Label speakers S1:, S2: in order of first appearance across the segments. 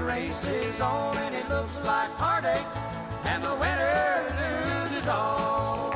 S1: The race is on and it looks like heartaches, and the winner loses all.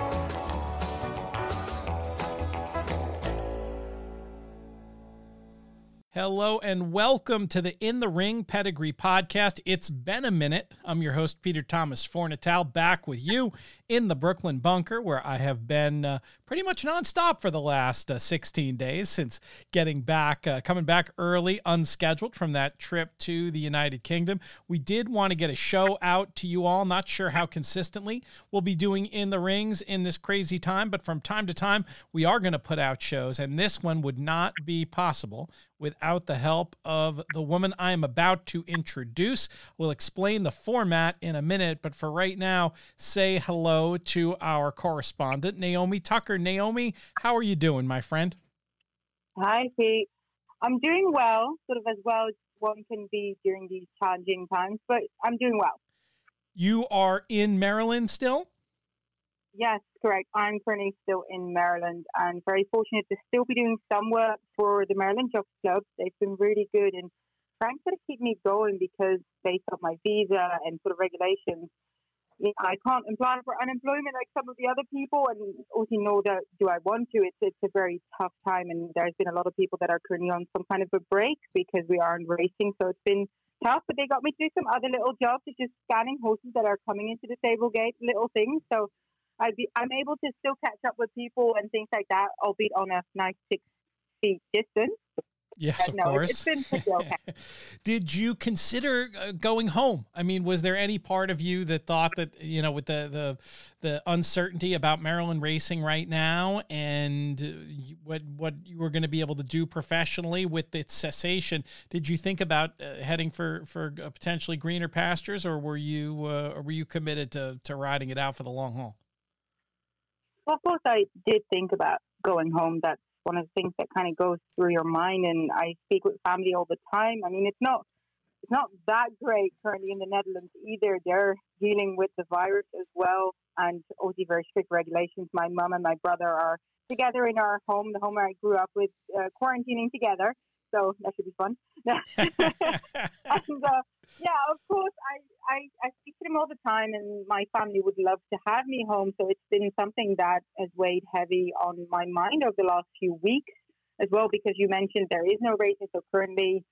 S2: Hello and welcome to the In the Ring Pedigree podcast. It's been a minute. I'm your host, Peter Thomas Fornatale, back with you in the Brooklyn bunker, where I have been uh, pretty much nonstop for the last uh, 16 days since getting back, uh, coming back early, unscheduled from that trip to the United Kingdom. We did want to get a show out to you all. Not sure how consistently we'll be doing in the rings in this crazy time, but from time to time, we are going to put out shows, and this one would not be possible without the help of the woman I am about to introduce. We'll explain the format in a minute, but for right now, say hello to our correspondent, Naomi Tucker. Naomi, how are you doing, my friend?
S3: Hi, Pete. I'm doing well, sort of as well as one can be during these challenging times, but I'm doing well.
S2: You are in Maryland still?
S3: Yes, correct. I'm currently still in Maryland and very fortunate to still be doing some work for the Maryland Jockey Club. They've been really good in trying to keep me going because based on my visa and sort of regulations, you know, I can't apply for unemployment like some of the other people, and also know that do I want to? It's it's a very tough time, and there's been a lot of people that are currently on some kind of a break because we aren't racing, so it's been tough. But they got me to do some other little jobs, such as scanning horses that are coming into the stable gate, little things. So I be, I'm able to still catch up with people and things like that, albeit on a nice six feet distance.
S2: Yes, of
S3: no,
S2: course.
S3: It's been pretty okay.
S2: Did you consider uh, going home? I mean, was there any part of you that thought that you know, with the the the uncertainty about Maryland racing right now, and uh, what what you were going to be able to do professionally with its cessation, did you think about uh, heading for for potentially greener pastures, or were you uh, or were you committed to to riding it out for the long haul?
S3: Well, of course, I did think about going home. That's one of the things that kind of goes through your mind. And I speak with family all the time. I mean, it's not it's not that great currently in the Netherlands either. They're dealing with the virus as well, and obviously very strict regulations. My mum and my brother are together in our home, the home I grew up with, uh, quarantining together. So that should be fun. and uh, yeah, of course, I, I, I speak to them all the time, and my family would love to have me home. So it's been something that has weighed heavy on my mind over the last few weeks as well, because you mentioned there is no racing. So currently,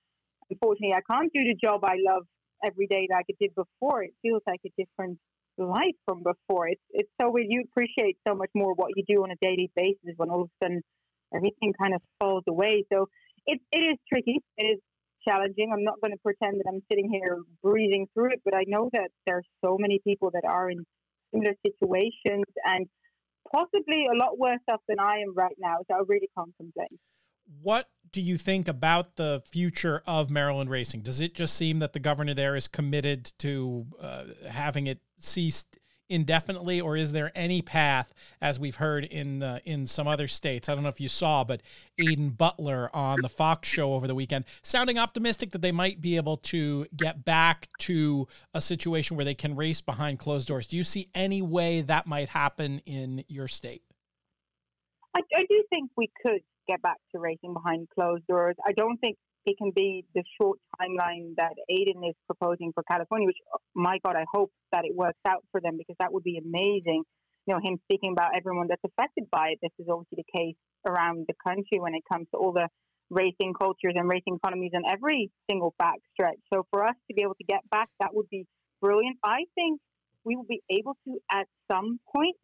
S3: unfortunately, I can't do the job I love every day like I did before. It feels like a different life from before. It's it's so weird. You appreciate so much more what you do on a daily basis when all of a sudden everything kind of falls away. So it it is tricky. It is challenging. I'm not going to pretend that I'm sitting here breezing through it, but I know that there are so many people that are in similar situations and possibly a lot worse off than I am right now. So I really can't complain.
S2: What do you think about the future of Maryland racing? Does it just seem that the governor there is committed to uh, having it ceased indefinitely, or is there any path, as we've heard in uh, in some other states? I don't know if you saw, but Aidan Butler on the Fox show over the weekend, sounding optimistic that they might be able to get back to a situation where they can race behind closed doors. Do you see any way that might happen in your state?
S3: I, I do think we could get back to racing behind closed doors. I don't think it can be the short timeline that Aidan is proposing for California, which, my God, I hope that it works out for them because that would be amazing. You know, him speaking about everyone that's affected by it. This is obviously the case around the country when it comes to all the racing cultures and racing economies on every single backstretch. So for us to be able to get back, that would be brilliant. I think we will be able to at some point,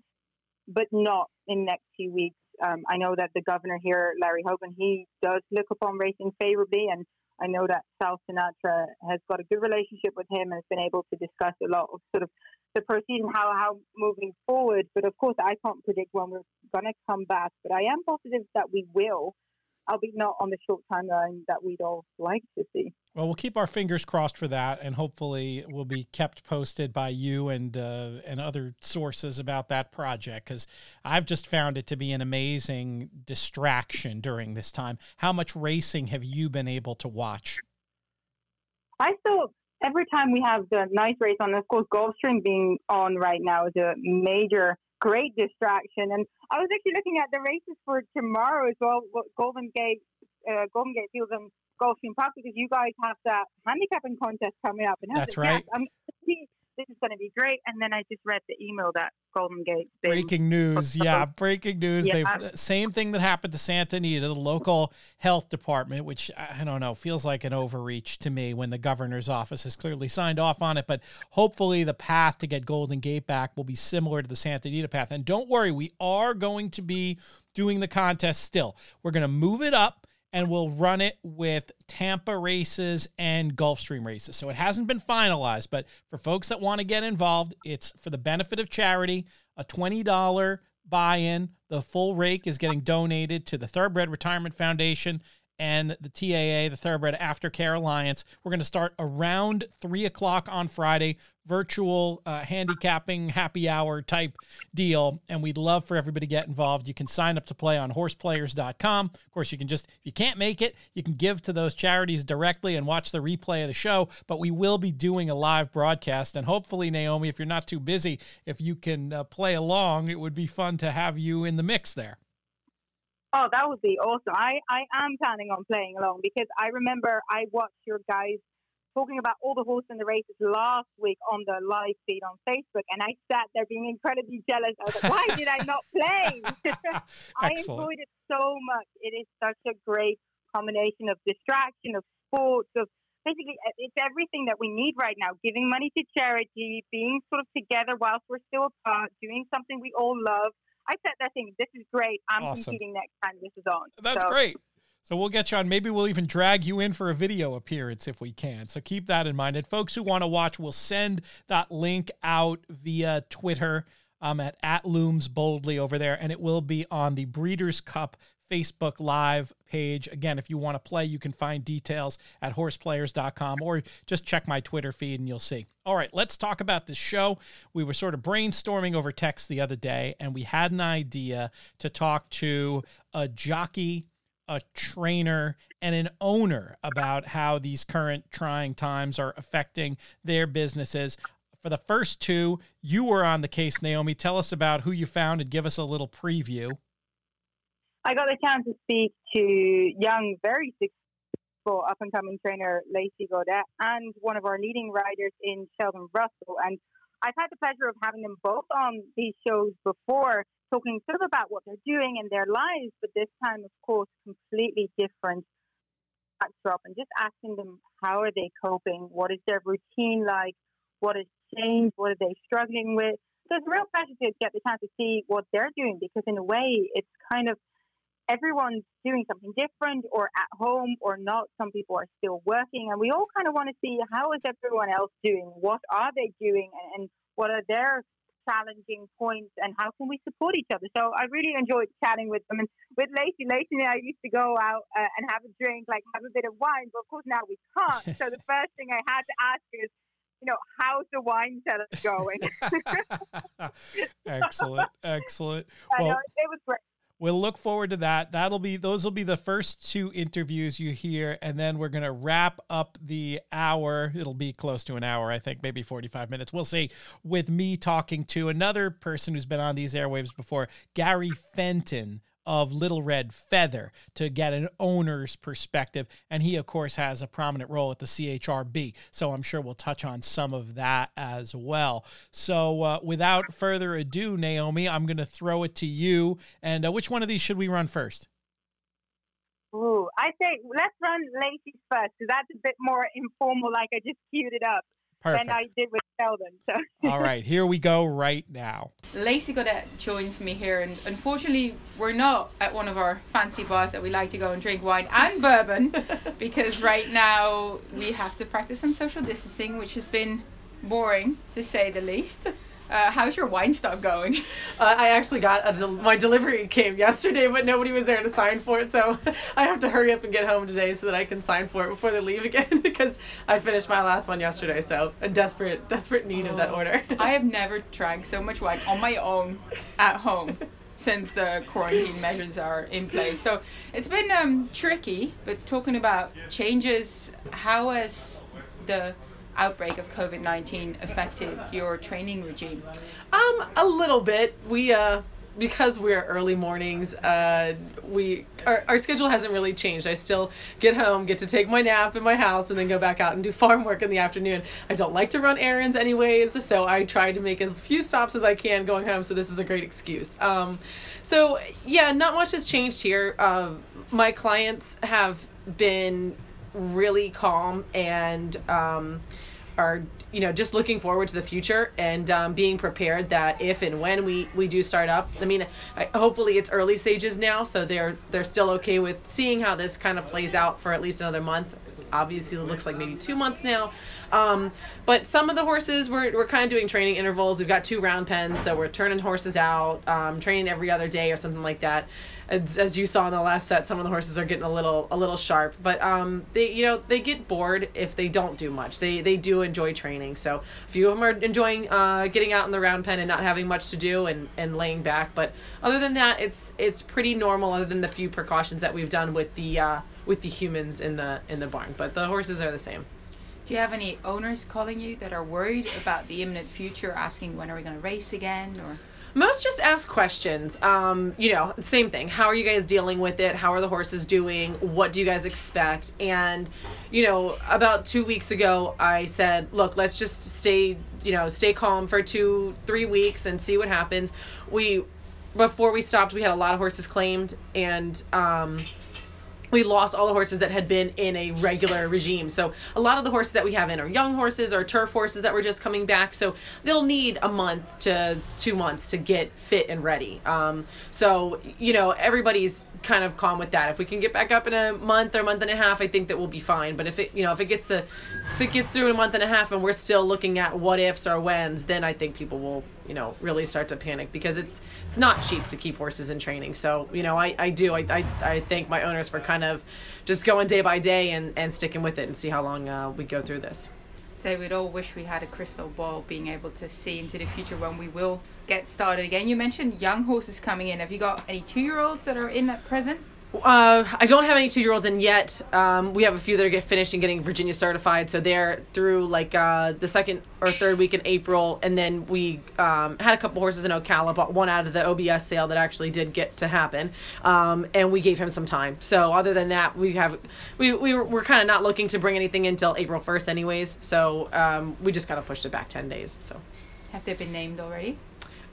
S3: but not in next few weeks um, I know that the governor here, Larry Hogan, he does look upon racing favorably, and I know that Sal Sinatra has got a good relationship with him and has been able to discuss a lot of sort of the proceeding, how how moving forward. But of course, I can't predict when we're going to come back. But I am positive that we will albeit not on the short timeline that we'd all like to see.
S2: Well, we'll keep our fingers crossed for that, and hopefully, we'll be kept posted by you and uh, and other sources about that project. Because I've just found it to be an amazing distraction during this time. How much racing have you been able to watch?
S3: I still every time we have the nice race on, of course, Gulfstream being on right now is a major great distraction. And I was actually looking at the races for tomorrow as well. Golden Gate, uh, Golden Gate Fields and Gulfstream Park because you guys have that handicapping contest coming up. And
S2: That's right.
S3: I'm, this is going to be great. And then I just read the email that Golden Gate's been
S2: Breaking news, yeah, breaking news.
S3: Yeah.
S2: They've same thing that happened to Santa Anita, the local health department, which I don't know, feels like an overreach to me when the governor's office has clearly signed off on it. But hopefully, the path to get Golden Gate back will be similar to the Santa Anita path. And don't worry, we are going to be doing the contest still. We're going to move it up and we'll run it with Tampa races and Gulfstream races. So it hasn't been finalized, but for folks that want to get involved, it's for the benefit of charity, a $20 buy-in. The full rake is getting donated to the Thoroughbred Retirement Foundation and the TAA, the Thoroughbred Aftercare Alliance. We're going to start around three o'clock on Friday, virtual uh, handicapping happy hour type deal. And we'd love for everybody to get involved. You can sign up to play on horseplayers.com. Of course, you can just, if you can't make it, you can give to those charities directly and watch the replay of the show. But we will be doing a live broadcast. And hopefully, Naomi, if you're not too busy, if you can uh, play along, it would be fun to have you in the mix there.
S3: Oh, that would be awesome. I, I am planning on playing along because I remember I watched your guys talking about all the horses in the races last week on the live feed on Facebook, and I sat there being incredibly jealous. I was like, why did I not play? I enjoyed it so much. It is such a great combination of distraction, of sports, of basically uh, it's everything that we need right now. Giving money to charity, being sort of together whilst we're still apart, doing something we all love. I sat there thinking, this is great. I'm
S2: Awesome.
S3: competing next time this is on.
S2: That's
S3: So-
S2: great. So we'll get you on. Maybe we'll even drag you in for a video appearance if we can. So keep that in mind. And folks who want to watch, we'll send that link out via Twitter um, at, at Looms Boldly over there. And it will be on the Breeders' Cup Facebook Live page. Again, if you want to play, you can find details at horseplayers.com or just check my Twitter feed and you'll see. All right, let's talk about this show. We were sort of brainstorming over text the other day, and we had an idea to talk to a jockey a trainer and an owner about how these current trying times are affecting their businesses. For the first two, you were on the case, Naomi. Tell us about who you found and give us a little preview.
S3: I got the chance to speak to young, very successful up and coming trainer Lacey Gaudet and one of our leading riders in Sheldon Russell. And I've had the pleasure of having them both on these shows before, talking sort of about what they're doing in their lives, but this time, of course, completely different backdrop and just asking them how are they coping, what is their routine like, what has changed, what are they struggling with. So it's a real pleasure to get the chance to see what they're doing because in a way it's kind of everyone's doing something different or at home or not. Some people are still working and we all kind of want to see how is everyone else doing? What are they doing and, and what are their challenging points and how can we support each other? So I really enjoyed chatting with them and with Lacey. Lacey and I used to go out uh, and have a drink, like have a bit of wine, but of course now we can't. So the first thing I had to ask is, you know, how's the wine cellar going?
S2: excellent, excellent. Well,
S3: know, it was great.
S2: We'll look forward to that. That'll be those will be the first two interviews you hear, and then we're gonna wrap up the hour. It'll be close to an hour, I think, maybe forty-five minutes. We'll see. With me talking to another person who's been on these airwaves before, Gary Fenton of Little Red Feather, to get an owner's perspective, and he of course has a prominent role at the CHRB. So I'm sure we'll touch on some of that as well. So uh, without further ado, Naomi, I'm going to throw it to you. And uh, which one of these should we run first?
S3: Ooh, I say let's run Lacey's first because that's a bit more informal, like I just queued it up
S2: Perfect.
S3: than I did with Sheldon. So
S2: All right, here we go right now.
S4: Lacey Gaudet joins me here, and unfortunately, we're not at one of our fancy bars that we like to go and drink wine and bourbon because right now we have to practice some social distancing, which has been boring to say the least. Uh, how's your wine stuff going?
S5: Uh, I actually got a del- my delivery came yesterday, but nobody was there to sign for it, so I have to hurry up and get home today so that I can sign for it before they leave again because I finished my last one yesterday, so a desperate desperate need of that
S4: Oh,
S5: order.
S4: I have never drank so much wine on my own at home since the quarantine measures are in place. So it's been um, tricky, but talking about changes, how has the outbreak of COVID 19 affected your training regime?
S5: Um, a little bit. We uh because we're early mornings, uh, we our, our schedule hasn't really changed. I still get home, get to take my nap in my house, and then go back out and do farm work in the afternoon. I don't like to run errands anyways, so I try to make as few stops as I can going home. So this is a great excuse. Um, so yeah, not much has changed here. Uh, my clients have been really calm and um, are you know just looking forward to the future and um, being prepared that if and when we we do start up i mean I, hopefully it's early stages now so they're they're still okay with seeing how this kind of plays out for at least another month. Obviously it looks like maybe two months now. Um, but some of the horses we're, we're kind of doing training intervals. We've got two round pens so we're turning horses out um, training every other day or something like that as, as you saw in the last set, some of the horses are getting a little a little sharp, but um, they you know they get bored if they don't do much. They they do enjoy training, so a few of them are enjoying uh, getting out in the round pen and not having much to do and, and laying back. But other than that, it's it's pretty normal. Other than the few precautions that we've done with the uh, with the humans in the in the barn, but the horses are the same.
S4: Do you have any owners calling you that are worried about the imminent future, asking when are we going to race again, or?
S5: Most just ask questions. Um, you know, same thing. How are you guys dealing with it? How are the horses doing? What do you guys expect? And, you know, about two weeks ago, I said, look, let's just stay, you know, stay calm for two, three weeks and see what happens. We, before we stopped, we had a lot of horses claimed, and um, we lost all the horses that had been in a regular regime. So a lot of the horses that we have in are young horses or turf horses that were just coming back. So they'll need a month to two months to get fit and ready. Um, so you know everybody's kind of calm with that. If we can get back up in a month or month and a half, I think that we'll be fine. But if it you know if it gets to if it gets through a month and a half and we're still looking at what ifs or whens, then I think people will you know really start to panic because it's it's not cheap to keep horses in training. So you know I I do I I, I thank my owners for kind of just going day by day and and sticking with it and see how long uh, we go through this.
S4: So we'd all wish we had a crystal ball being able to see into the future when we will get started again. You mentioned young horses coming in. Have you got any two-year-olds that are in at present?
S5: Uh, I don't have any two-year-olds in yet. Um, we have a few that are get finished and getting Virginia certified, so they're through like uh, the second or third week in April, and then we um, had a couple horses in Ocala, but one out of the OBS sale that actually did get to happen, um, and we gave him some time. So other than that, we have we we were, kind of not looking to bring anything in until April 1st, anyways. So um, we just kind of pushed it back 10 days. So.
S4: Have they been named already?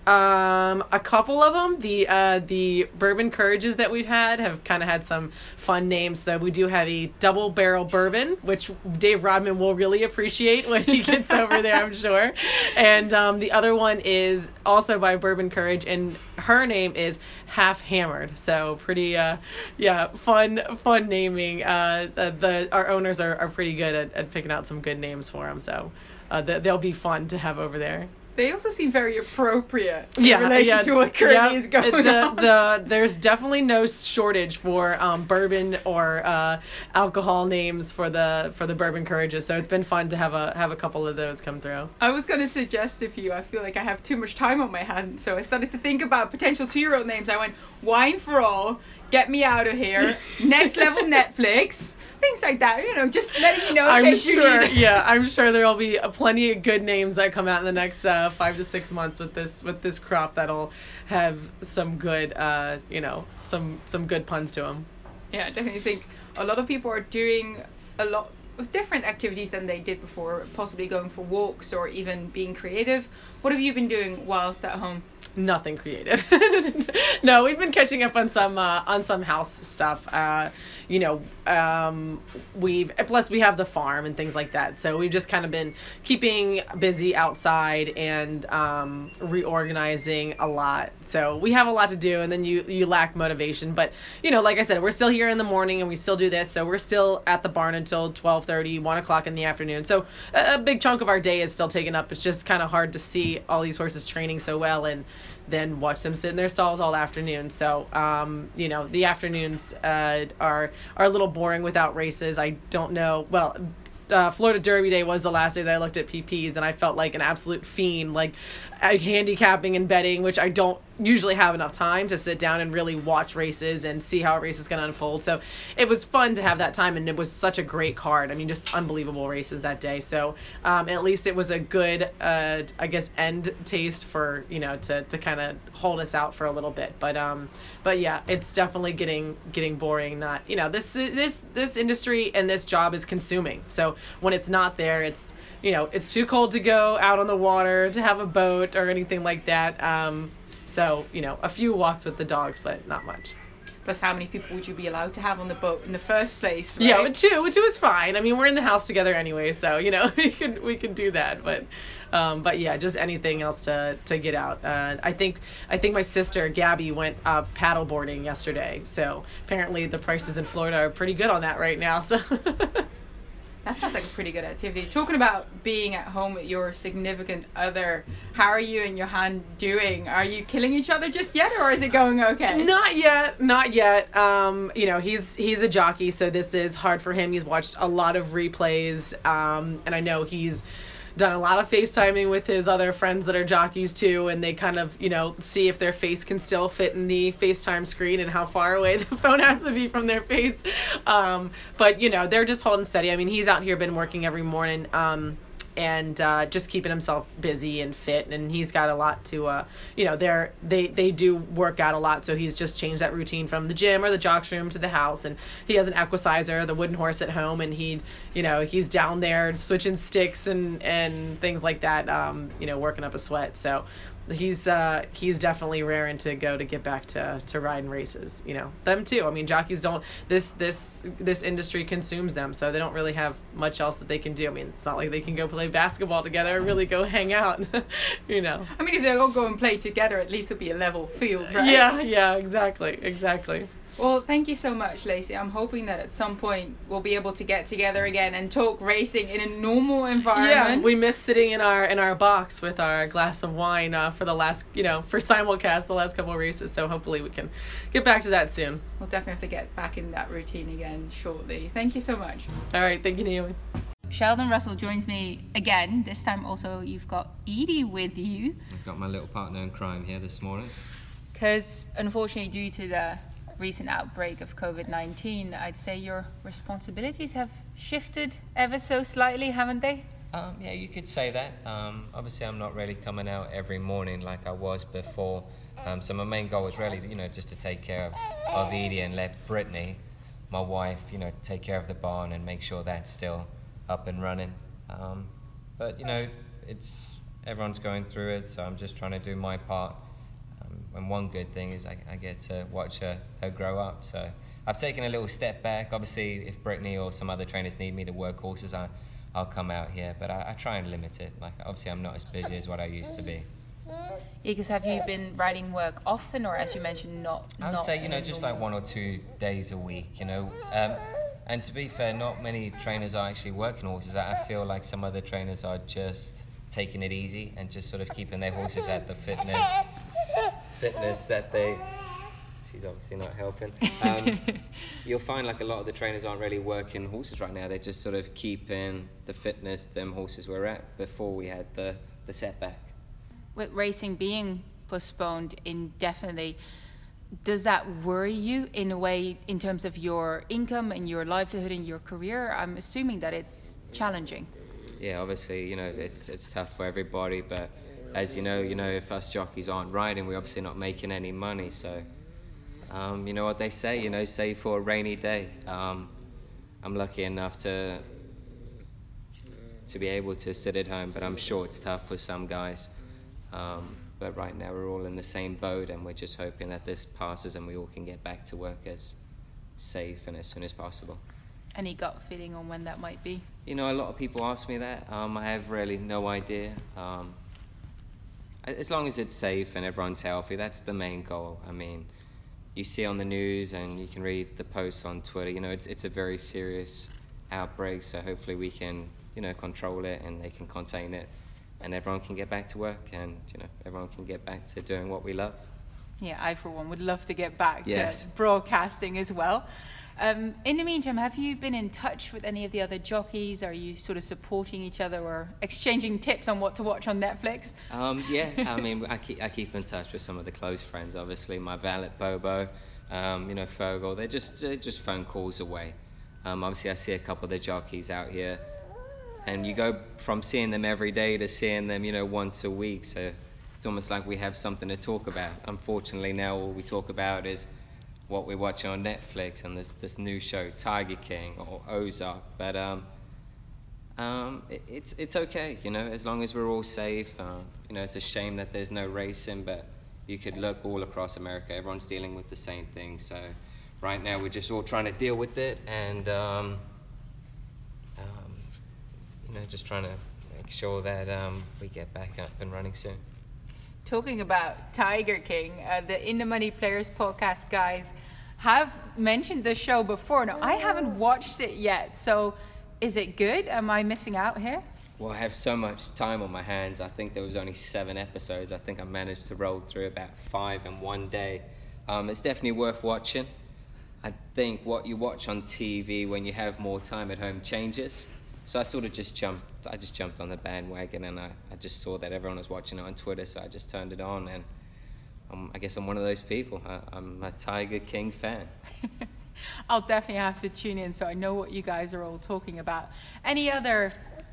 S5: Um, a couple of them. The uh, the bourbon courages that we've had have kind of had some fun names. So we do have a double barrel bourbon, which Dave Rodman will really appreciate when he gets over there, I'm sure. And um, the other one is also by Bourbon Courage, and her name is Half Hammered. So pretty, uh, yeah, fun fun naming. Uh, the, the our owners are, are pretty good at, at picking out some good names for them. So uh, they'll be fun to have over there.
S4: They also seem very appropriate in yeah, relation yeah, to what currently yeah, is going
S5: the,
S4: on.
S5: The, there's definitely no shortage for um, bourbon or uh, alcohol names for the for the bourbon courages. So it's been fun to have a have a couple of those come through.
S4: I was gonna suggest if you, I feel like I have too much time on my hands, so I started to think about potential two-year-old names. I went wine for all, get me out of here, next level Netflix things like that. You know, just letting you know
S5: I'm sure, yeah, I'm sure there will be plenty of good names that come out in the next uh, five to six months with this with this crop that'll have some good, uh, you know, some some good puns to them.
S4: Yeah, I definitely think a lot of people are doing a lot of different activities than they did before, possibly going for walks or even being creative. What have you been doing whilst at home?
S5: Nothing creative. no, we've been catching up on some uh, on some house stuff. Uh, you know, um, we've plus we have the farm and things like that. So we've just kind of been keeping busy outside and um, reorganizing a lot. So we have a lot to do, and then you you lack motivation. But you know, like I said, we're still here in the morning and we still do this. So we're still at the barn until 12:30, 1 o'clock in the afternoon. So a, a big chunk of our day is still taken up. It's just kind of hard to see all these horses training so well and then watch them sit in their stalls all afternoon. So, um, you know, the afternoons uh, are are a little boring without races. I don't know. Well, uh, Florida Derby Day was the last day that I looked at PPs, and I felt like an absolute fiend, like uh, handicapping and betting, which I don't usually have enough time to sit down and really watch races and see how a race is going to unfold. So it was fun to have that time, and it was such a great card. I mean, just unbelievable races that day. So um, at least it was a good, uh, I guess, end taste for you know to to kind of hold us out for a little bit. But um, but yeah, it's definitely getting getting boring. Not you know this this this industry and this job is consuming. So when it's not there, it's you know it's too cold to go out on the water to have a boat or anything like that. Um, so you know a few walks with the dogs, but not much.
S4: Plus, how many people would you be allowed to have on the boat in the first place? Right?
S5: Yeah, two, two is fine. I mean, we're in the house together anyway, so you know we can we can do that. But um, but yeah, just anything else to to get out. Uh, I think I think my sister Gabby went uh, paddleboarding yesterday, so apparently the prices in Florida are pretty good on that right now. So.
S4: That sounds like a pretty good activity. Talking about being at home with your significant other, how are you and Johan doing? Are you killing each other just yet, or is it going okay?
S5: Not yet, not yet. Um, you know, he's he's a jockey, so this is hard for him. He's watched a lot of replays, um, and I know he's done a lot of FaceTiming with his other friends that are jockeys too, and they kind of, you know, see if their face can still fit in the FaceTime screen and how far away the phone has to be from their face. Um, but you know, they're just holding steady. I mean, he's out here been working every morning. Um, and uh, just keeping himself busy and fit. And he's got a lot to, uh, you know, they're they they do work out a lot. So he's just changed that routine from the gym or the jocks room to the house. And he has an equicizer, the wooden horse at home, and he, you know, he's down there switching sticks and and things like that. Um, you know, working up a sweat. So he's uh he's definitely raring to go to get back to to riding races you know. Them too. I mean jockeys don't this this this industry consumes them so they don't really have much else that they can do. I mean it's not like they can go play basketball together or really go hang out you know.
S4: I mean, if they all go and play together, at least it'll be a level field, right?
S5: yeah yeah exactly exactly
S4: Well, thank you so much, Lacey. I'm hoping that at some point we'll be able to get together again and talk racing in a normal environment.
S5: yeah
S4: environment.
S5: we miss sitting in our in our box with our glass of wine uh, for the last you know for simulcast the last couple of races so hopefully we can get back to that soon
S4: We'll definitely have to get back in that routine again shortly. Thank you so much.
S5: all right thank you naomi
S4: Sheldon Russell joins me again. This time also you've got Edie with you.
S6: I've got my little partner in crime here this morning.
S4: Because unfortunately, due to the recent outbreak of COVID 19, I'd say your responsibilities have shifted ever so slightly, haven't they?
S6: Um, yeah, you could say that. Um, obviously, I'm not really coming out every morning like I was before. Um, so my main goal was really, you know, just to take care of, of Edie and let Brittany, my wife, you know, take care of the barn and make sure that's still up and running. Um, but you know, it's everyone's going through it, so I'm just trying to do my part. And one good thing is I, I get to watch her, her grow up. So I've taken a little step back. Obviously, if Brittany or some other trainers need me to work horses, I, I'll come out here. But I, I try and limit it. Like obviously, I'm not as busy as what I used to be.
S4: Yeah, Because have you been riding work often, or as you mentioned, not?
S6: I would
S4: not
S6: say you know just like one or two days a week. You know. Um, and to be fair, not many trainers are actually working horses. I feel like some other trainers are just taking it easy and just sort of keeping their horses at the fitness fitness that they. She's obviously not helping. Um, you'll find like a lot of the trainers aren't really working horses right now. They're just sort of keeping the fitness them horses were at before we had the the setback.
S4: with racing being postponed indefinitely, does that worry you in a way in terms of your income and your livelihood and your career? I'm assuming that it's challenging.
S6: yeah, obviously, you know, it's it's tough for everybody, but as you know, you know, if us jockeys aren't riding, we're obviously not making any money. So, um, you know what they say, you know, save for a rainy day. Um, I'm lucky enough to to be able to sit at home, but I'm sure it's tough for some guys. Um, but right now, we're all in the same boat, and we're just hoping that this passes and we all can get back to work as safe and as soon as possible.
S4: Any gut feeling on when that might be?
S6: You know, a lot of people ask me that. Um, I have really no idea. As long as it's safe and everyone's healthy, that's the main goal. I mean, you see on the news and you can read the posts on Twitter. You know, it's it's a very serious outbreak. So hopefully we can, you know, control it and they can contain it, and everyone can get back to work and you know everyone can get back to doing what we love.
S4: Yeah, I for one would love to get back
S6: Yes.
S4: to broadcasting as well. Um, in the meantime, have you been in touch with any of the other jockeys? Are you sort of supporting each other or exchanging tips on what to watch on Netflix?
S6: Um, yeah, I mean, I keep, I keep in touch with some of the close friends, obviously. My valet, Bobo, um, you know, Fergal, they're just, they're just phone calls away. Um, obviously, I see a couple of the jockeys out here, and you go from seeing them every day to seeing them, you know, once a week. So it's almost like we have something to talk about. Unfortunately, now all we talk about is what we're watching on Netflix and this this new show Tiger King or Ozark. But um, um, it, it's it's okay, you know, as long as we're all safe. Um, you know, it's a shame that there's no racing, but you could look all across America. Everyone's dealing with the same thing. So right now we're just all trying to deal with it and um, um, you know just trying to make sure that um, we get back up and running soon.
S4: Talking about Tiger King, uh, the In the Money Players podcast guys have mentioned the show before. Now, I haven't watched it yet, so is it good? Am I missing out here?
S6: Well, I have so much time on my hands. I think there was only seven episodes. I think I managed to roll through about five in one day. Um, it's definitely worth watching. I think what you watch on TV when you have more time at home changes. So I sort of just jumped. I just jumped on the bandwagon, and I, I just saw that everyone was watching it on Twitter, so I just turned it on, and um, I guess I'm one of those people. I, I'm a Tiger King fan.
S4: I'll definitely have to tune in so I know what you guys are all talking about. Any other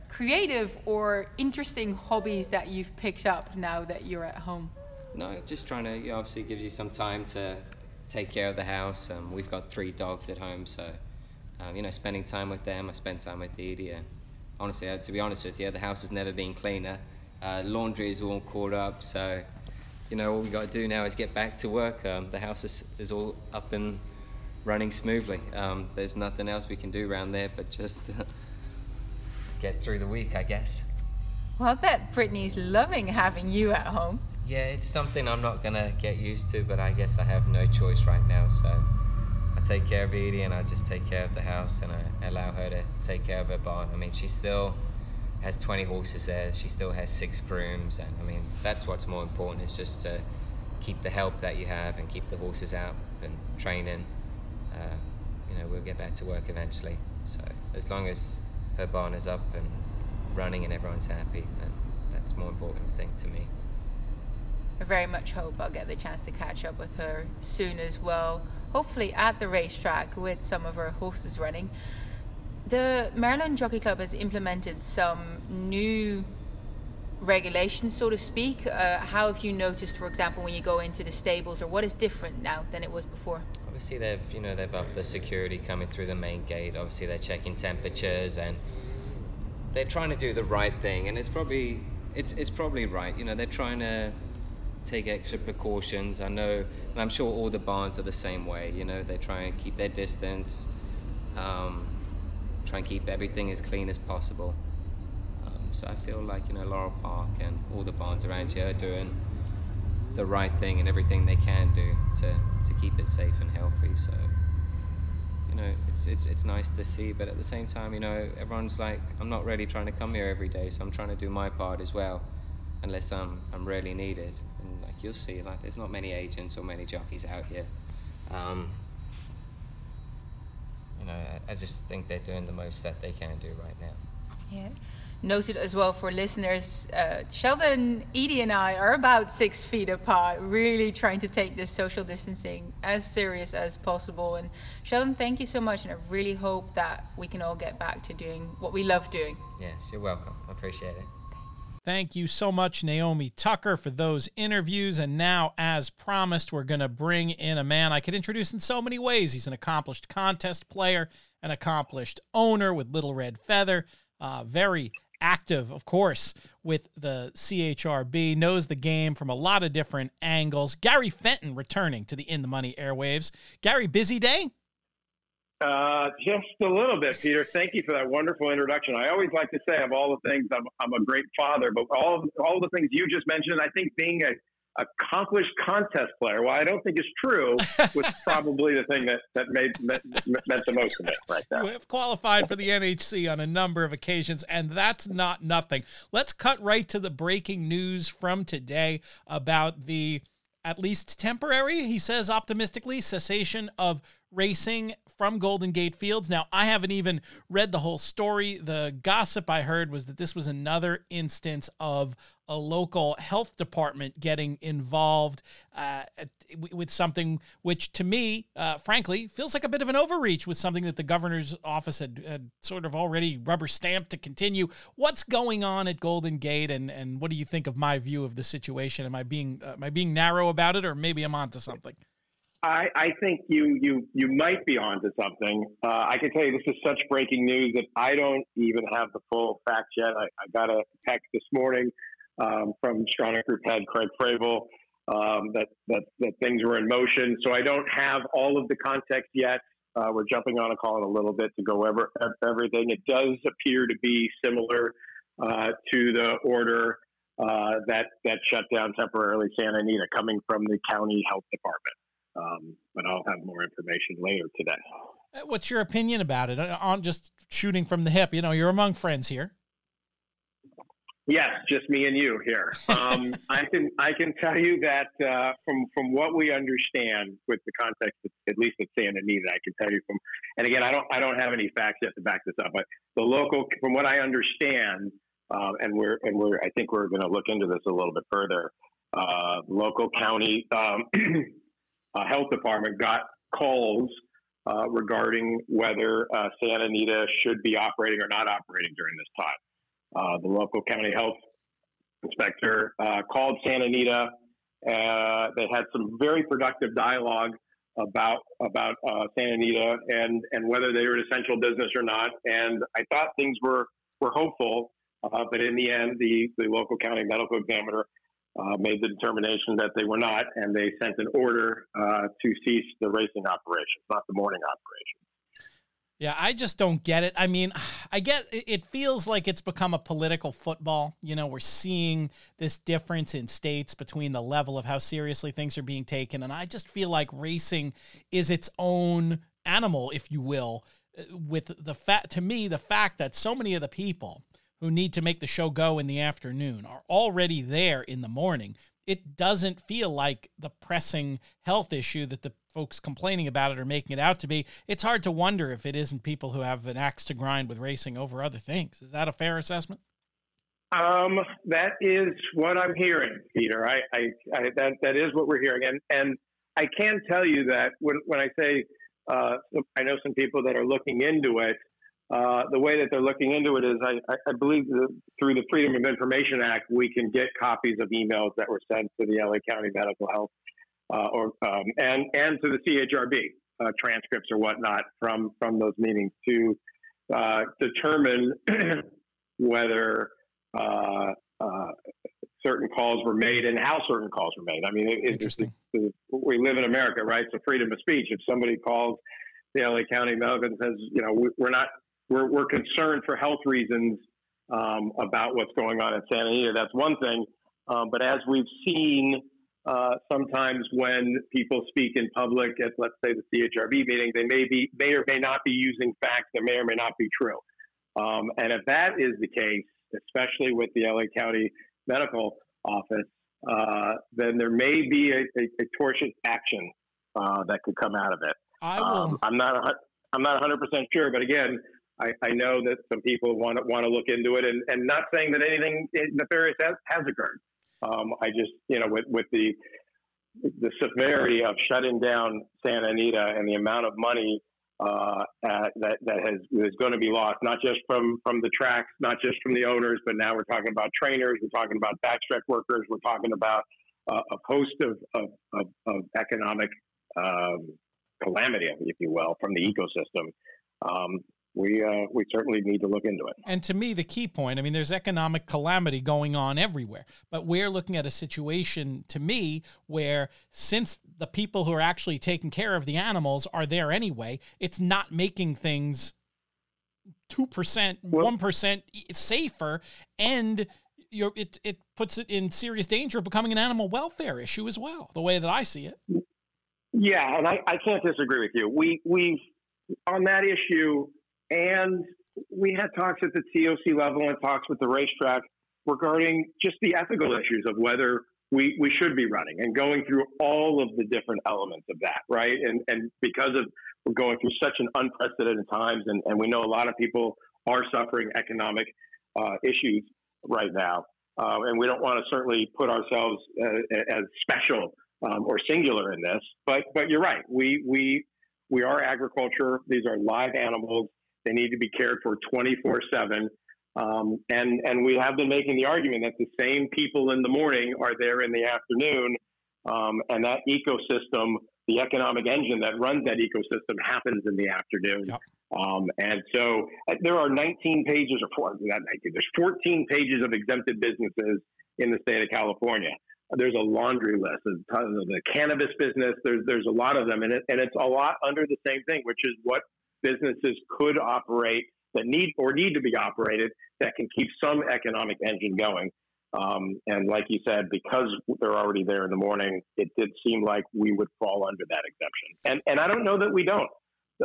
S4: creative or interesting hobbies that you've picked up now that you're at home?
S6: No, just trying to. You know, obviously, gives you some time to take care of the house. Um, we've got three dogs at home, so um, you know, spending time with them. I spend time with Dee And honestly, uh, to be honest with you, the house has never been cleaner. Uh, laundry is all caught up, so you know, all we got to do now is get back to work. Um, the house is, is all up and running smoothly. Um, there's nothing else we can do around there but just get through the week, I guess.
S4: Well, I bet Brittany's loving having you at home.
S6: Yeah, it's something I'm not gonna get used to, but I guess I have no choice right now. So take care of Edie and I just take care of the house and I allow her to take care of her barn. I mean, she still has 20 horses there. She still has six grooms, and I mean that's what's more important is just to keep the help that you have and keep the horses out and training. Uh, you know, we'll get back to work eventually. So as long as her barn is up and running and everyone's happy, then that's more important thing to me.
S4: I very much hope I'll get the chance to catch up with her soon as well. Hopefully at the racetrack with some of our horses running. The Maryland Jockey Club has implemented some new regulations, so to speak. Uh, how have you noticed, for example, when you go into the stables, or what is different now than it was before?
S6: Obviously, they've you know they've upped the security coming through the main gate. Obviously, they're checking temperatures and they're trying to do the right thing, and it's probably it's it's probably right. You know, they're trying to take extra precautions. I know, and I'm sure all the barns are the same way. You know, they try and keep their distance, um, try and keep everything as clean as possible. Um, so I feel like you know Laurel Park and all the barns around here are doing the right thing and everything they can do to to keep it safe and healthy. So you know, it's it's it's nice to see, but at the same time, you know, everyone's like, I'm not really trying to come here every day, so I'm trying to do my part as well, unless I'm I'm really needed And like you'll see like there's not many agents or many jockeys out here. Um, you know, I, I just think they're doing the most that they can do right now.
S4: Yeah. Noted as well for listeners, uh, Sheldon, Edie, and I are about six feet apart, really trying to take this social distancing as serious as possible. And Sheldon, thank you so much, and I really hope that we can all get back to doing what we love doing.
S6: Yes, you're welcome. I appreciate it.
S2: Thank you so much, Naomi Tucker, for those interviews. And now, as promised, we're going to bring in a man I could introduce in so many ways. He's an accomplished contest player, an accomplished owner with Little Red Feather, uh, very active, of course, with the CHRB, knows the game from a lot of different angles. Gary Fenton returning to the In the Money airwaves. Gary, busy day?
S7: Uh, just a little bit, Peter. Thank you for that wonderful introduction. I always like to say of all the things, I'm, I'm a great father, but all all the things you just mentioned, I think being a accomplished contest player, well, I don't think is true, was probably the thing that, that made meant, meant the most of it right
S2: have qualified for the NHC on a number of occasions, and that's not nothing. Let's cut right to the breaking news from today about the at least temporary, he says optimistically, cessation of racing from Golden Gate Fields. Now, I haven't even read the whole story. The gossip I heard was that this was another instance of a local health department getting involved uh, with something which, to me, uh, frankly, feels like a bit of an overreach with something that the governor's office had, had sort of already rubber stamped to continue. What's going on at Golden Gate, and, and what do you think of my view of the situation? Am I being uh, am I being narrow about it, or maybe I'm onto something?
S7: I, I think you you you might be onto something. Uh, I can tell you this is such breaking news that I don't even have the full facts yet. I, I got a text this morning um, from Stronach Group head Craig Fravel um, that, that that things were in motion. So I don't have all of the context yet. Uh, we're jumping on a call in a little bit to go over everything. It does appear to be similar uh, to the order uh, that that shut down temporarily Santa Anita coming from the county health department. Um, but I'll have more information later today.
S2: Uh, what's your opinion about it? Uh, on just shooting from the hip, you know, you're among friends here.
S7: Yes, just me and you here. Um, I can I can tell you that uh, from from what we understand with the context, at least at Santa Anita, I can tell you from. And again, I don't I don't have any facts yet to back this up, but the local, from what I understand, uh, and we're and we're I think we're going to look into this a little bit further. Uh, local county um, uh, health department got calls uh, regarding whether uh, Santa Anita should be operating or not operating during this time. Uh, the local county health inspector uh, called Santa Anita. Uh, they had some very productive dialogue about about Santa Anita and and whether they were an essential business or not. And I thought things were were hopeful, but in the end, the the local county medical examiner uh, made the determination that they were not, and they sent an order uh, to cease the racing operations, not the morning operations.
S2: Yeah, I just don't get it. I mean, I get it feels like it's become a political football. You know, we're seeing this difference in states between the level of how seriously things are being taken. And I just feel like racing is its own animal, if you will, uh, with the fact, to me, the fact that so many of the people who need to make the show go in the afternoon are already there in the morning. It doesn't feel like the pressing health issue that the folks complaining about it are making it out to be. It's hard to wonder if it isn't people who have an axe to grind with racing over other things. Is that a fair assessment?
S7: Um, that is what I'm hearing, Peter. I, I, I, that that is what we're hearing, and and I can tell you that when when I say uh, I know some people that are looking into it, uh, the way that they're looking into it is, I, I believe the, through the Freedom of Information Act, we can get copies of emails that were sent to the LA County Medical Health uh, or um, and and to the CHRB uh, transcripts or whatnot from from those meetings to uh, determine whether uh, certain calls were made and how certain calls were made. I mean, it, it, it, we live in America, right? So freedom of speech. If somebody calls the LA County Medical and says, you know, we, we're not we're, we're concerned for health reasons um, about what's going on in Santa Anita. That's one thing. Um, but as we've seen uh, sometimes when people speak in public at, let's say, the CHRB meeting, they may be may or may not be using facts that may or may not be true. Um, and if that is the case, especially with the LA County Medical Office, uh, then there may be a, a, a tortious action uh, that could come out of it. I will. Um, I'm not. I'm not 100 percent sure, but again, I, I, know that some people want to want to look into it, and, and not saying that anything nefarious has, has occurred. Um, I just, you know, with with the the severity of shutting down Santa Anita and the amount of money uh, at, that that has is going to be lost, not just from from the tracks, not just from the owners, but now we're talking about trainers, we're talking about backstretch workers, we're talking about uh, a host of of, of, of economic um, calamity, if you will, from the ecosystem. Um, we uh, we certainly need to look into it.
S2: And to me, the key point, I mean, there's economic calamity going on everywhere, but we're looking at a situation, to me, where since the people who are actually taking care of the animals are there anyway, it's not making things two percent, one percent safer, and it it puts it in serious danger of becoming an animal welfare issue as well. The way that I see it.
S7: Yeah, and I, I can't disagree with you. We we on that issue and we had talks at the TOC level and talks with the racetrack regarding just the ethical issues of whether we, we should be running and going through all of the different elements of that, right? And and because of we're going through such an unprecedented times, and, and we know a lot of people are suffering economic uh, issues right now. Uh, and we don't want to certainly put ourselves uh, as special um, or singular in this. But but you're right. We we we are agriculture. These are live animals. They need to be cared for 24 seven. Um, and and we have been making the argument that the same people in the morning are there in the afternoon, um, and that ecosystem, the economic engine that runs that ecosystem, happens in the afternoon. Yep. Um, and so uh, there are 19 pages, or four, not 19, there's 14 pages of exempted businesses in the state of California. There's a laundry list of the cannabis business. There's there's a lot of them, and it, and it's a lot under the same thing, which is what businesses could operate that need or need to be operated that can keep some economic engine going. Um, and like you said, because they're already there in the morning, it did seem like we would fall under that exemption. And and I don't know that we don't.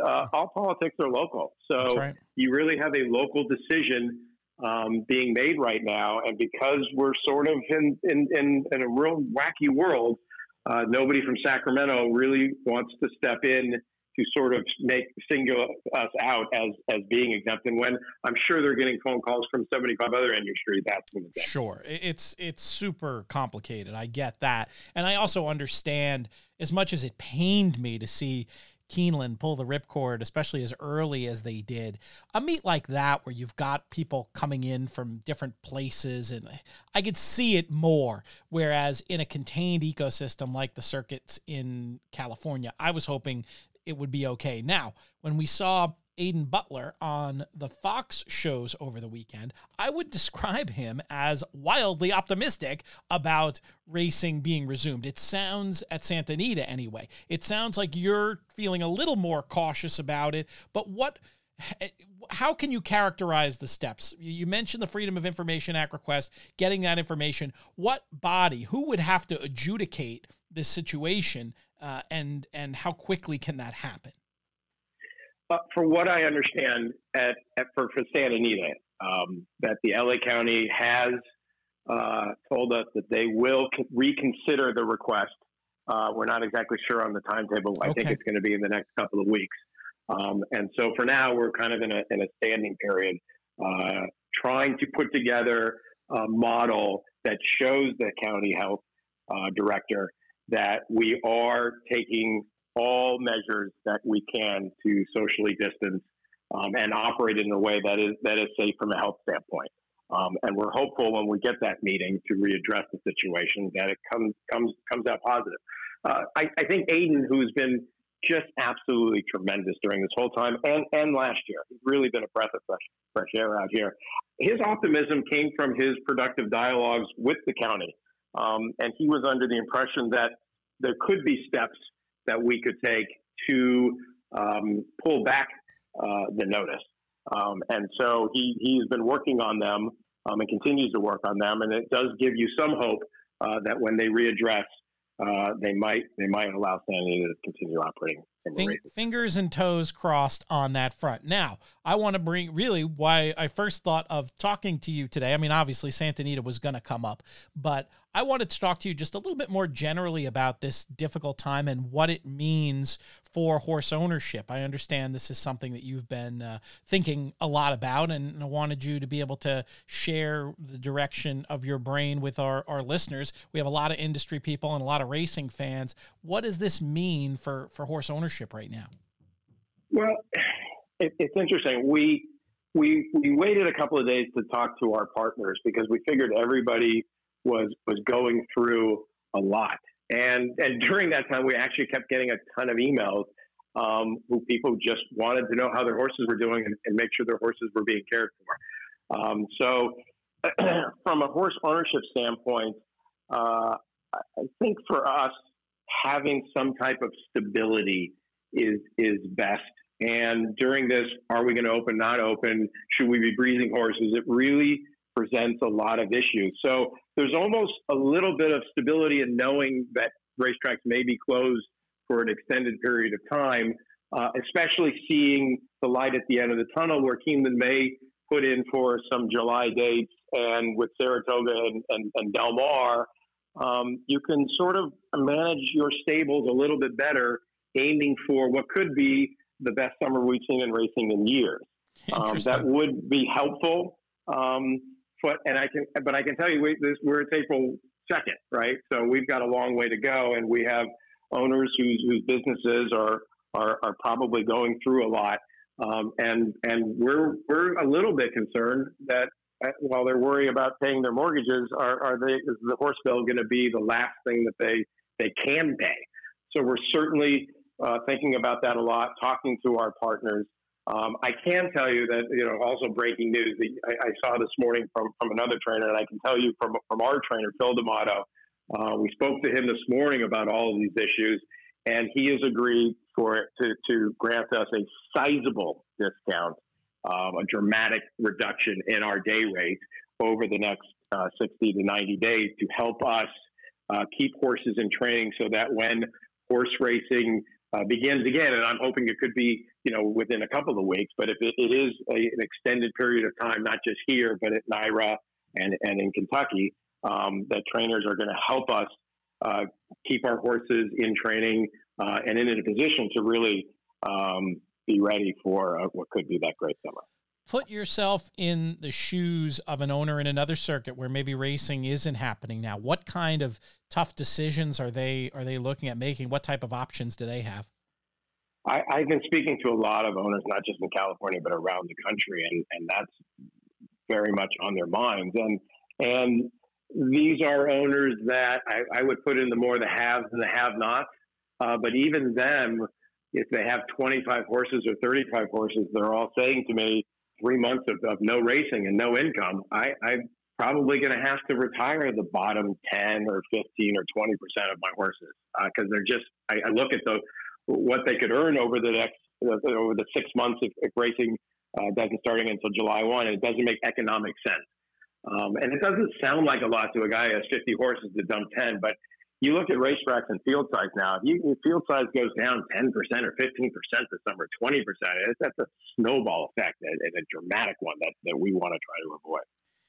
S7: Uh, all politics are local, so right. you really have a local decision um, being made right now. And because we're sort of in in, in, in a real wacky world, uh, nobody from Sacramento really wants to step in to sort of make single us out as as being exempt. And when I'm sure they're getting phone calls from 75 other industries asking them.
S2: Sure, it's it's super complicated. I get that, and I also understand as much as it pained me to see. Keeneland pull the ripcord, especially as early as they did. A meet like that, where you've got people coming in from different places, and I could see it more. Whereas in a contained ecosystem like the circuits in California, I was hoping it would be okay. Now, when we saw Aidan Butler on the Fox shows over the weekend, I would describe him as wildly optimistic about racing being resumed. It sounds at Santa Anita anyway. It sounds like you're feeling a little more cautious about it, but what how can you characterize the steps? You mentioned the Freedom of Information Act request, getting that information. What body, who would have to adjudicate this situation uh, and and how quickly can that happen?
S7: Uh, for what I understand, at, at for, for Santa Anita, um, that the LA County has uh, told us that they will reconsider the request. Uh, we're not exactly sure on the timetable. I okay. think it's going to be in the next couple of weeks. Um, and so for now, we're kind of in a, in a standing period, uh, trying to put together a model that shows the county health uh, director that we are taking all measures that we can to socially distance um, and operate in a way that is that is safe from a health standpoint. Um, and we're hopeful when we get that meeting to readdress the situation that it comes comes comes out positive. Uh, I, I, think Aidan, who's been just absolutely tremendous during this whole time and, and last year, he's really been a breath of fresh fresh air out here. His optimism came from his productive dialogues with the county um, and he was under the impression that there could be steps that we could take to um, pull back uh, the notice. Um, and so he, he's been working on them um, and continues to work on them. And it does give you some hope uh, that when they readdress, uh, they might they might allow Sandy to continue operating. Fing-
S2: fingers and toes crossed on that front. Now, I want to bring really why I first thought of talking to you today. I mean, obviously, Santa Anita was going to come up, but I wanted to talk to you just a little bit more generally about this difficult time and what it means for horse ownership. I understand this is something that you've been uh, thinking a lot about, and I wanted you to be able to share the direction of your brain with our, our listeners. We have a lot of industry people and a lot of racing fans. What does this mean for, for horse ownership right now?
S7: Well, it, it's interesting. We we we waited a couple of days to talk to our partners because we figured everybody was was going through a lot. And and during that time, we actually kept getting a ton of emails um, who people just wanted to know how their horses were doing and, and make sure their horses were being cared for. Um, so, from a horse ownership standpoint, uh, I think for us, having some type of stability is is best. And during this, are we going to open, not open? Should we be breezing horses? It really presents a lot of issues. So there's almost a little bit of stability in knowing that racetracks may be closed for an extended period of time, uh, especially seeing the light at the end of the tunnel where Keeneland may put in for some July dates and with Saratoga and, and, and Del Mar, um, you can sort of manage your stables a little bit better, aiming for what could be the best summer we've seen in racing in years. Um, that would be helpful. Um, but and I can, but I can tell you, we, this, we're it's April second, right? So we've got a long way to go, and we have owners whose whose businesses are are, are probably going through a lot, um, and and we're we're a little bit concerned that uh, while they're worried about paying their mortgages, are are they is the horse bill going to be the last thing that they they can pay? So we're certainly uh, thinking about that a lot, talking to our partners. Um, I can tell you that you know also breaking news that I, I, saw this morning from, from another trainer, and I can tell you from from our trainer Phil D'Amato. Uh, we spoke to him this morning about all of these issues, and he has agreed for to to grant us a sizable discount, um, a dramatic reduction in our day rate over the next uh, 60 to 90 days to help us uh, keep horses in training, so that when horse racing uh, begins again, and I'm hoping it could be, you know, within a couple of weeks. But if it, it is a, an extended period of time, not just here, but at NYRA and and in Kentucky, um, that trainers are going to help us uh, keep our horses in training uh, and in a position to really um, be ready for uh, what could be that great summer
S2: put yourself in the shoes of an owner in another circuit where maybe racing isn't happening now. What kind of tough decisions are they are they looking at making? What type of options do they have?
S7: I, have been speaking to a lot of owners, not just in California but around the country, and and that's very much on their minds. And and these are owners that I, I would put in the more the haves and the have-nots. Uh, but even them, if they have 25 horses or 35 horses, they're all saying to me, three months of, of no racing and no income, I, I'm probably going to have to retire the bottom 10 or 15 or 20 percent of my horses because uh, they're just. I, I, look at the what they could earn over the next uh, over the six months if, if racing uh, doesn't starting until July one, and it doesn't make economic sense. Um, and it doesn't sound like a lot to a guy who has 50 horses to dump 10, but you look at racetracks and field size now. If, you, if field size goes down 10% or 15% this summer, 20%, that's a snowball effect and, a dramatic one that, that we want to try to avoid.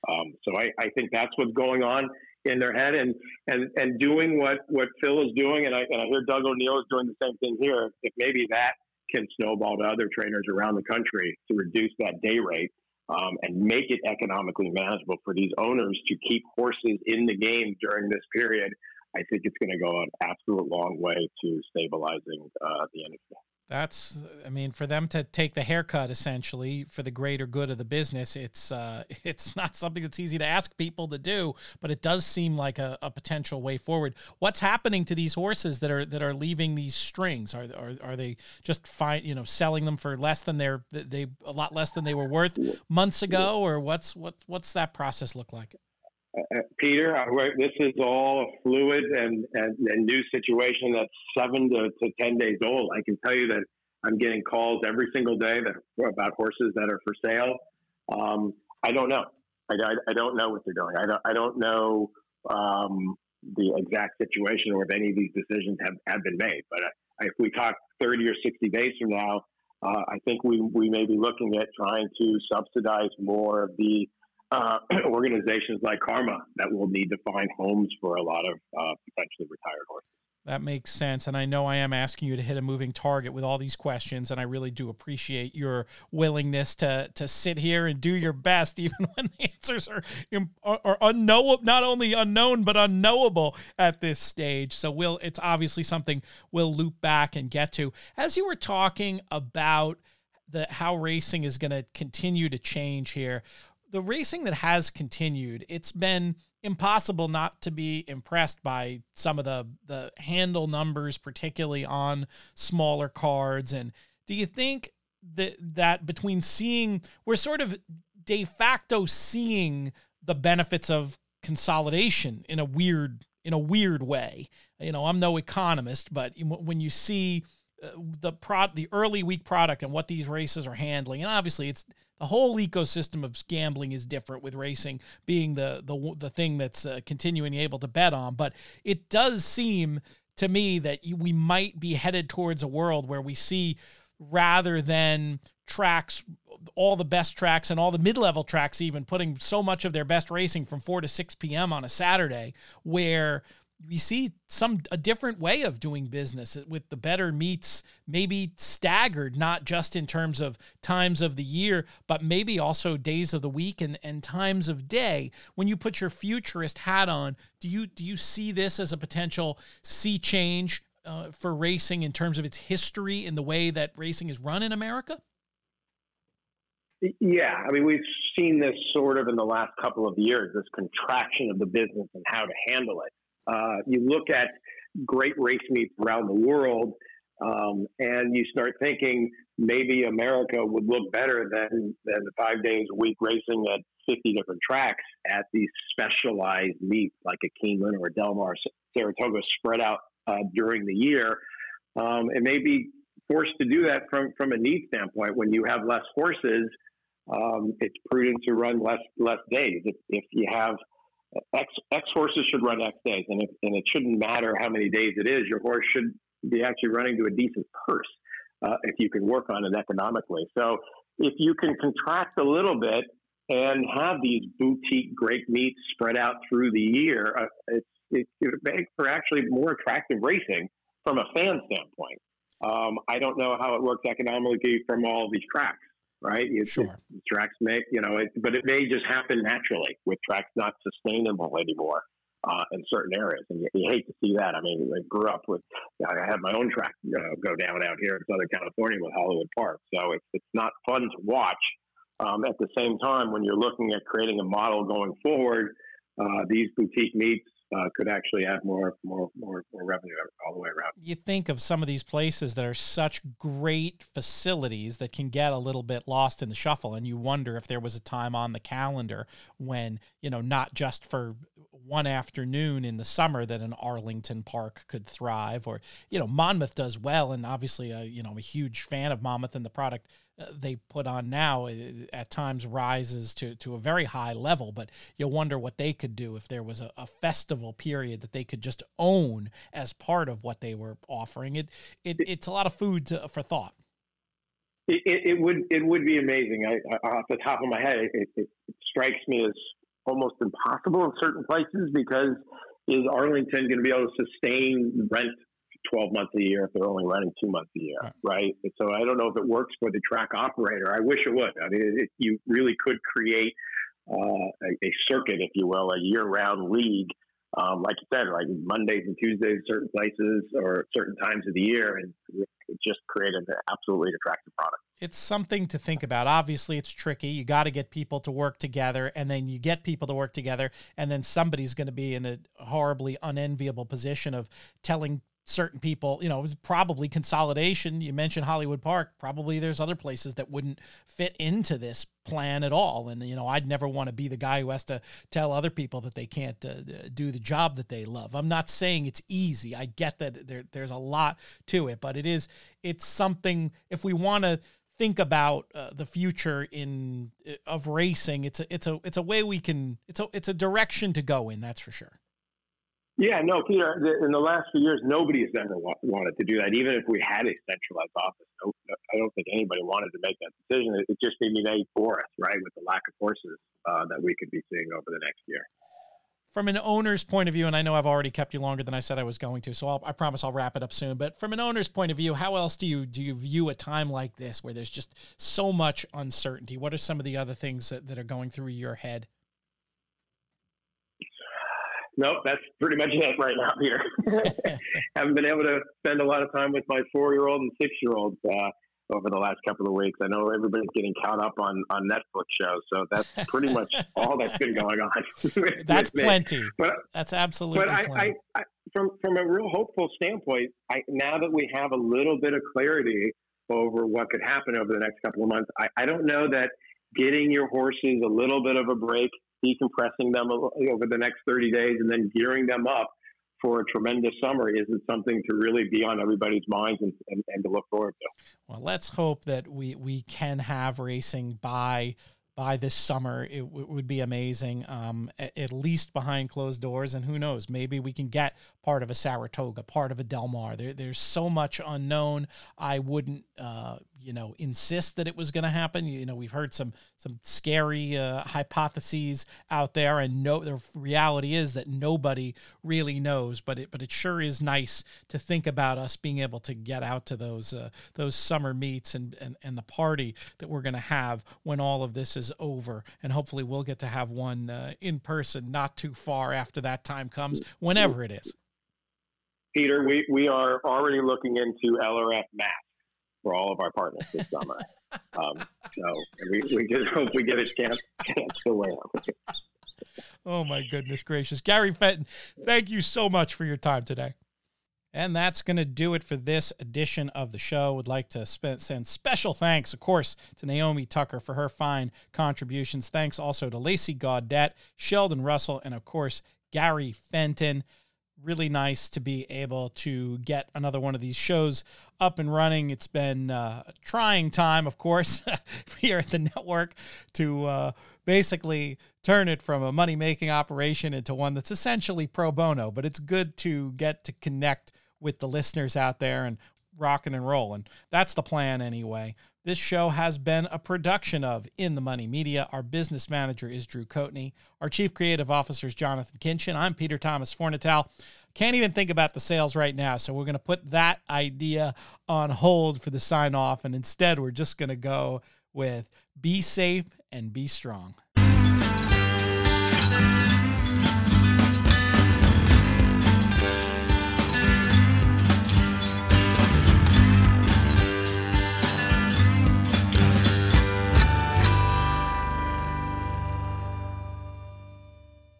S7: Um, so I, I think that's what's going on in their head and, and, and doing what, what Phil is doing. And I, and I hear Doug O'Neill is doing the same thing here. If maybe that can snowball to other trainers around the country to reduce that day rate um, and make it economically manageable for these owners to keep horses in the game during this period I think it's going to go an absolute long way to stabilizing uh, the industry.
S2: That's, I mean, for them to take the haircut essentially for the greater good of the business, it's uh, it's not something that's easy to ask people to do, but it does seem like a, a potential way forward. What's happening to these horses that are that are leaving these strings? Are are, are they just fine, you know, selling them for less than they're they a lot less than they were worth months ago, or what's what what's that process look like?
S7: Uh, uh, Peter, this is all a fluid and, and, and, new situation that's seven to, to 10 days old. I can tell you that I'm getting calls every single day that about horses that are for sale. Um, I don't know. I, I, I, don't know what they're doing. I don't, I don't know um, the exact situation or if any of these decisions have, have been made. But uh, if we talk 30 or 60 days from now, uh, I think we, we may be looking at trying to subsidize more of the uh, organizations like CARMA that will need to find homes for a lot of uh, potentially retired horses.
S2: That makes sense. And I know I am asking you to hit a moving target with all these questions. And I really do appreciate your willingness to, to sit here and do your best, even when the answers are, are unknowable, not only unknown, but unknowable at this stage. So we'll, it's obviously something we'll loop back and get to. As you were talking about the, how racing is going to continue to change here, the racing that has continued, it's been impossible not to be impressed by some of the the handle numbers, particularly on smaller cards. And do you think that that between seeing we're sort of de facto seeing the benefits of consolidation in a weird in a weird way. You know, I'm no economist, but when you see uh, the prod the early week product and what these races are handling, and obviously it's the whole ecosystem of gambling is different with racing being the the the thing that's uh, continuing able to bet on but it does seem to me that we might be headed towards a world where we see rather than tracks all the best tracks and all the mid-level tracks even putting so much of their best racing from 4 to 6 p.m. on a Saturday where we see some a different way of doing business with the better meets maybe staggered not just in terms of times of the year but maybe also days of the week and, and times of day when you put your futurist hat on do you do you see this as a potential sea change uh, for racing in terms of its history in the way that racing is run in america
S7: yeah, I mean, we've seen this sort of in the last couple of years, this contraction of the business and how to handle it. Uh, you look at great race meets around the world, um, and you start thinking maybe America would look better than than five days a week racing at 50 different tracks at these specialized meets like a Keeneland or a Del Mar, Saratoga spread out uh, during the year. Um, and maybe forced to do that from from a need standpoint when you have less horses. Um, it's prudent to run less less days. If, if you have X, X horses should run X days, and, if, and it shouldn't matter how many days it is. Your horse should be actually running to a decent purse uh, if you can work on it economically. So if you can contract a little bit and have these boutique great meets spread out through the year, uh, it's, it, it makes for actually more attractive racing from a fan standpoint. Um, I don't know how it works economically from all these tracks right? It's,
S2: sure.
S7: It, tracks make, you know, it, but it may just happen naturally with tracks not sustainable anymore uh, in certain areas. And you, you, hate to see that. I mean, I grew up with, I had my own track uh, go down out here in Southern California with Hollywood Park. So it's, it's not fun to watch. Um, at the same time, when you're looking at creating a model going forward, uh, these boutique meets uh, could actually add more, more, more, more revenue all the way around.
S2: You think of some of these places that are such great facilities that can get a little bit lost in the shuffle, and you wonder if there was a time on the calendar when you know not just for one afternoon in the summer that an Arlington Park could thrive, or you know Monmouth does well, and obviously, uh, you know I'm a huge fan of Monmouth and the product they put on now uh, at times rises to, to a very high level, but you wonder what they could do if there was a, a, festival period that they could just own as part of what they were offering. It, it it's a lot of food to, for thought.
S7: It, it, it, would it would be amazing. I, I, off the top of my head, it, it strikes me as almost impossible in certain places because is Arlington going to be able to sustain rent 12 months a year if they're only running two months a year, right? right? so I don't know if it works for the track operator. I wish it would. I mean, it, you really could create uh, a, a, circuit, if you will, a year-round league. Um, like you said, like Mondays and Tuesdays, certain places or certain times of the year, and just create an absolutely attractive product.
S2: It's something to think about. Obviously, it's tricky. You got to get people to work together, and then you get people to work together, and then somebody's going to be in a horribly unenviable position of telling certain people, you know, it was probably consolidation. You mentioned Hollywood Park. Probably there's other places that wouldn't fit into this plan at all. And, you know, I'd never want to be the guy who has to tell other people that they can't uh, do the job that they love. I'm not saying it's easy. I get that there, there's a lot to it, but it is, it's something, if we want to, think about uh, the future in uh, of racing it's a it's a it's a way we can it's a it's a direction to go in that's for sure
S7: yeah, no, Peter. In the last few years, nobody has ever wanted to do that. Even if we had a centralized office, I don't think anybody wanted to make that decision. It just be made for us, right, with the lack of horses uh, that we could be seeing over the next year.
S2: From an owner's point of view, and I know I've already kept you longer than I said I was going to, so I'll, I promise I'll wrap it up soon. But from an owner's point of view, how else do you do you view a time like this where there's just so much uncertainty? What are some of the other things that, that are going through your head?
S7: Nope, that's pretty much it right now, Peter. Haven't been able to spend a lot of time with my four year old and six year old uh, over the last couple of weeks. I know everybody's getting caught up on, on Netflix shows, so that's pretty much all that's been going on.
S2: that's plenty. But, that's absolutely
S7: but I,
S2: I,
S7: I, from, from a real hopeful standpoint, I, now that we have a little bit of clarity over what could happen over the next couple of months, I, I don't know that getting your horses a little bit of a break decompressing them over the next 30 days and then gearing them up for a tremendous summer isn't something to really be on everybody's minds and, and, and to look forward to.
S2: Well, let's hope that we, we can have racing by by this summer. It, w- would be amazing, um, at, at, least behind closed doors. And who knows, maybe we can get part of a Saratoga, part of a Del Mar. There, there's so much unknown. I wouldn't uh, you know insist that it was going to happen. You know we've heard some some scary uh, hypotheses out there and no the reality is that nobody really knows but it but it sure is nice to think about us being able to get out to those uh, those summer meets and, and and the party that we're going to have when all of this is over. And hopefully we'll get to have one uh, in person not too far after that time comes whenever it is.
S7: Peter, we, we are already looking into LRF masks for all of our partners this summer. Um, so we, we just hope we get a chance, chance to wear.
S2: Oh my goodness gracious. Gary Fenton, thank you so much for your time today. And that's going to do it for this edition of the show. Would like to spend, send special thanks, of course, to Naomi Tucker for her fine contributions. Thanks also to Lacey Gaudet, Sheldon Russell, and of course, Gary Fenton really nice to be able to get another one of these shows up and running. It's been uh, a trying time, of course, here at the network to uh, basically turn it from a money making operation into one that's essentially pro bono. But it's good to get to connect with the listeners out there and rocking and rolling. That's the plan, anyway. This show has been a production of In the Money Media. Our business manager is Drew Coatney. Our chief creative officer is Jonathan Kinchen. I'm Peter Thomas Fornatale. Can't even think about the sales right now. So we're going to put that idea on hold for the sign off. And instead, we're just going to go with be safe and be strong.